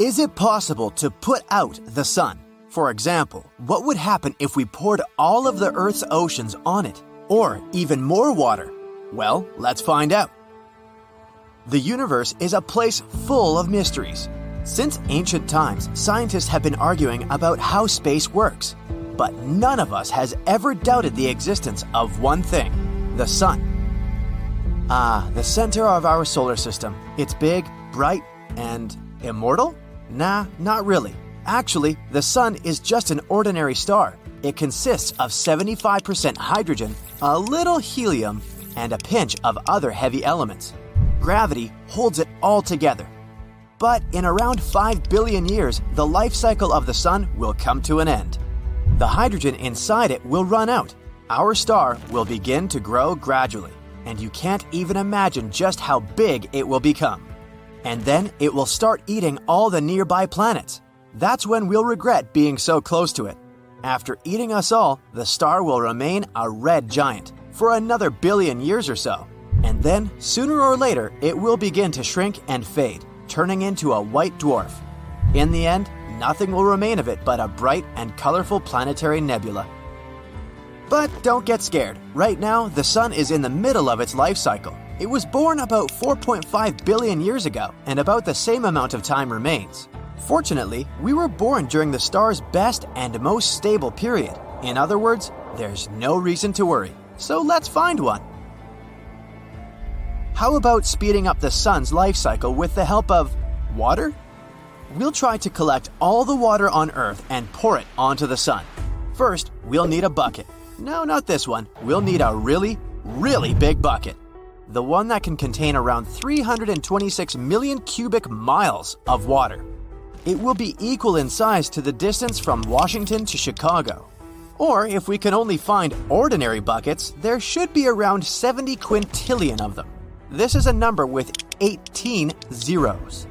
Is it possible to put out the sun? For example, what would happen if we poured all of the Earth's oceans on it? Or even more water? Well, let's find out. The universe is a place full of mysteries. Since ancient times, scientists have been arguing about how space works. But none of us has ever doubted the existence of one thing the sun. Ah, the center of our solar system. It's big, bright, and immortal? Nah, not really. Actually, the sun is just an ordinary star. It consists of 75% hydrogen, a little helium, and a pinch of other heavy elements. Gravity holds it all together. But in around 5 billion years, the life cycle of the sun will come to an end. The hydrogen inside it will run out. Our star will begin to grow gradually, and you can't even imagine just how big it will become. And then it will start eating all the nearby planets. That's when we'll regret being so close to it. After eating us all, the star will remain a red giant for another billion years or so. And then, sooner or later, it will begin to shrink and fade, turning into a white dwarf. In the end, nothing will remain of it but a bright and colorful planetary nebula. But don't get scared. Right now, the Sun is in the middle of its life cycle. It was born about 4.5 billion years ago, and about the same amount of time remains. Fortunately, we were born during the star's best and most stable period. In other words, there's no reason to worry. So let's find one. How about speeding up the sun's life cycle with the help of water? We'll try to collect all the water on Earth and pour it onto the sun. First, we'll need a bucket. No, not this one. We'll need a really, really big bucket. The one that can contain around 326 million cubic miles of water. It will be equal in size to the distance from Washington to Chicago. Or if we can only find ordinary buckets, there should be around 70 quintillion of them. This is a number with 18 zeros.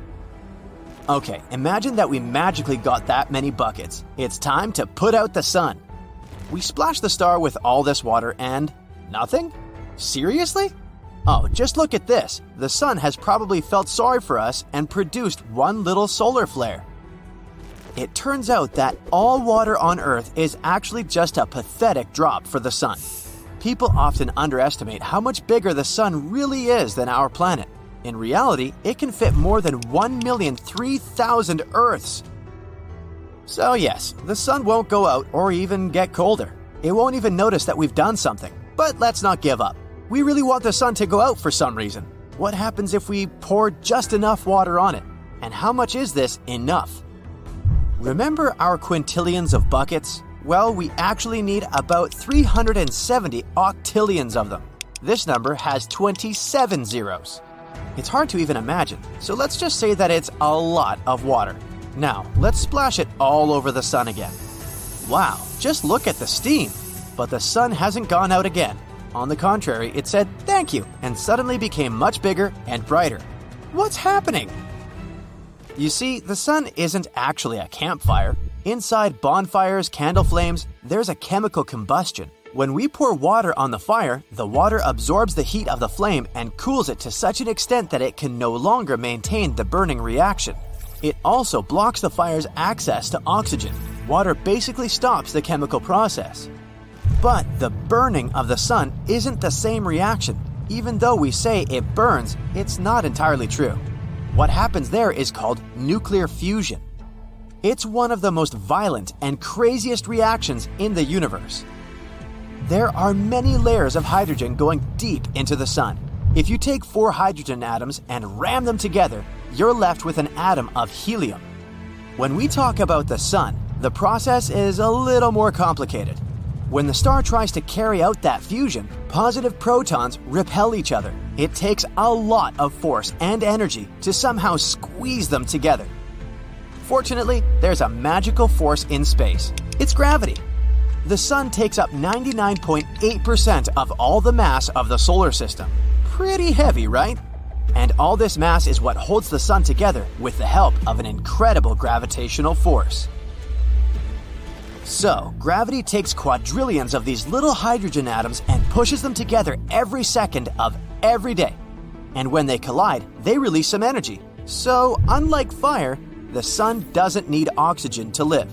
Okay, imagine that we magically got that many buckets. It's time to put out the sun. We splash the star with all this water and nothing? Seriously? Oh, just look at this. The sun has probably felt sorry for us and produced one little solar flare. It turns out that all water on Earth is actually just a pathetic drop for the sun. People often underestimate how much bigger the sun really is than our planet. In reality, it can fit more than 1,003,000 Earths. So, yes, the sun won't go out or even get colder. It won't even notice that we've done something. But let's not give up. We really want the sun to go out for some reason. What happens if we pour just enough water on it? And how much is this enough? Remember our quintillions of buckets? Well, we actually need about 370 octillions of them. This number has 27 zeros. It's hard to even imagine, so let's just say that it's a lot of water. Now, let's splash it all over the sun again. Wow, just look at the steam! But the sun hasn't gone out again. On the contrary, it said thank you and suddenly became much bigger and brighter. What's happening? You see, the sun isn't actually a campfire. Inside bonfires, candle flames, there's a chemical combustion. When we pour water on the fire, the water absorbs the heat of the flame and cools it to such an extent that it can no longer maintain the burning reaction. It also blocks the fire's access to oxygen. Water basically stops the chemical process. But the burning of the sun isn't the same reaction. Even though we say it burns, it's not entirely true. What happens there is called nuclear fusion. It's one of the most violent and craziest reactions in the universe. There are many layers of hydrogen going deep into the sun. If you take four hydrogen atoms and ram them together, you're left with an atom of helium. When we talk about the sun, the process is a little more complicated. When the star tries to carry out that fusion, positive protons repel each other. It takes a lot of force and energy to somehow squeeze them together. Fortunately, there's a magical force in space it's gravity. The Sun takes up 99.8% of all the mass of the solar system. Pretty heavy, right? And all this mass is what holds the Sun together with the help of an incredible gravitational force. So, gravity takes quadrillions of these little hydrogen atoms and pushes them together every second of every day. And when they collide, they release some energy. So, unlike fire, the sun doesn't need oxygen to live,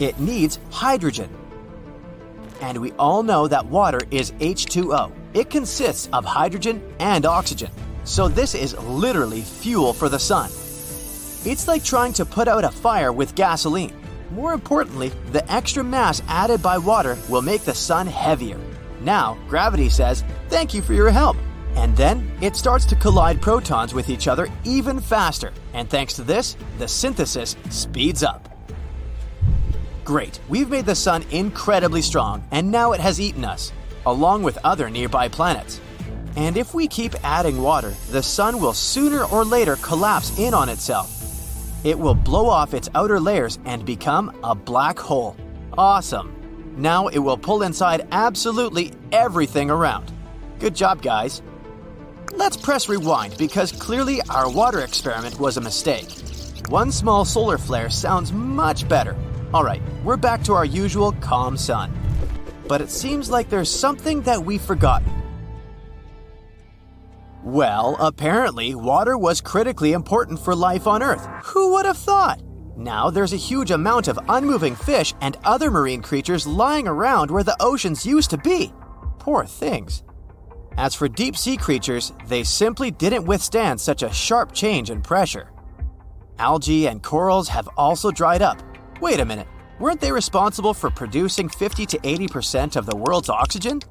it needs hydrogen. And we all know that water is H2O. It consists of hydrogen and oxygen. So this is literally fuel for the sun. It's like trying to put out a fire with gasoline. More importantly, the extra mass added by water will make the sun heavier. Now, gravity says, Thank you for your help. And then it starts to collide protons with each other even faster. And thanks to this, the synthesis speeds up. Great, we've made the sun incredibly strong, and now it has eaten us, along with other nearby planets. And if we keep adding water, the sun will sooner or later collapse in on itself. It will blow off its outer layers and become a black hole. Awesome! Now it will pull inside absolutely everything around. Good job, guys. Let's press rewind because clearly our water experiment was a mistake. One small solar flare sounds much better. Alright, we're back to our usual calm sun. But it seems like there's something that we've forgotten. Well, apparently, water was critically important for life on Earth. Who would have thought? Now there's a huge amount of unmoving fish and other marine creatures lying around where the oceans used to be. Poor things. As for deep sea creatures, they simply didn't withstand such a sharp change in pressure. Algae and corals have also dried up. Wait a minute, weren't they responsible for producing 50 to 80% of the world's oxygen?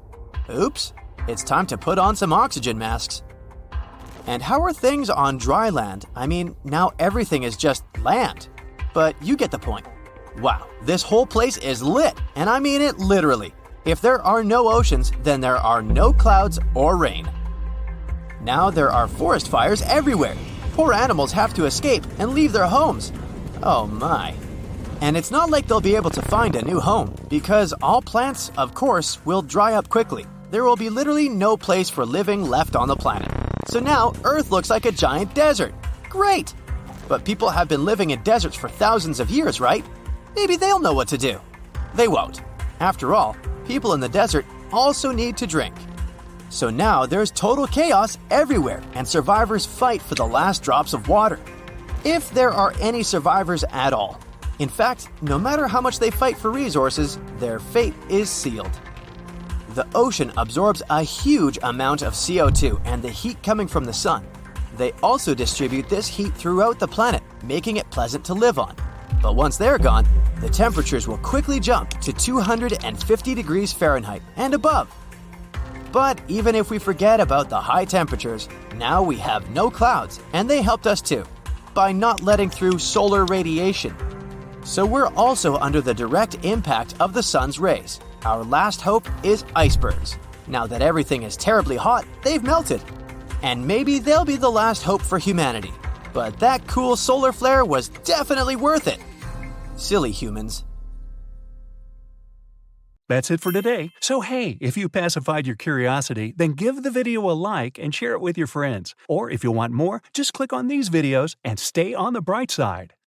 Oops, it's time to put on some oxygen masks. And how are things on dry land? I mean, now everything is just land. But you get the point. Wow, this whole place is lit, and I mean it literally. If there are no oceans, then there are no clouds or rain. Now there are forest fires everywhere. Poor animals have to escape and leave their homes. Oh my. And it's not like they'll be able to find a new home, because all plants, of course, will dry up quickly. There will be literally no place for living left on the planet. So now Earth looks like a giant desert. Great! But people have been living in deserts for thousands of years, right? Maybe they'll know what to do. They won't. After all, people in the desert also need to drink. So now there's total chaos everywhere, and survivors fight for the last drops of water. If there are any survivors at all. In fact, no matter how much they fight for resources, their fate is sealed. The ocean absorbs a huge amount of CO2 and the heat coming from the sun. They also distribute this heat throughout the planet, making it pleasant to live on. But once they're gone, the temperatures will quickly jump to 250 degrees Fahrenheit and above. But even if we forget about the high temperatures, now we have no clouds, and they helped us too, by not letting through solar radiation. So we're also under the direct impact of the sun's rays. Our last hope is icebergs. Now that everything is terribly hot, they've melted. And maybe they'll be the last hope for humanity. But that cool solar flare was definitely worth it. Silly humans. That's it for today. So, hey, if you pacified your curiosity, then give the video a like and share it with your friends. Or if you want more, just click on these videos and stay on the bright side.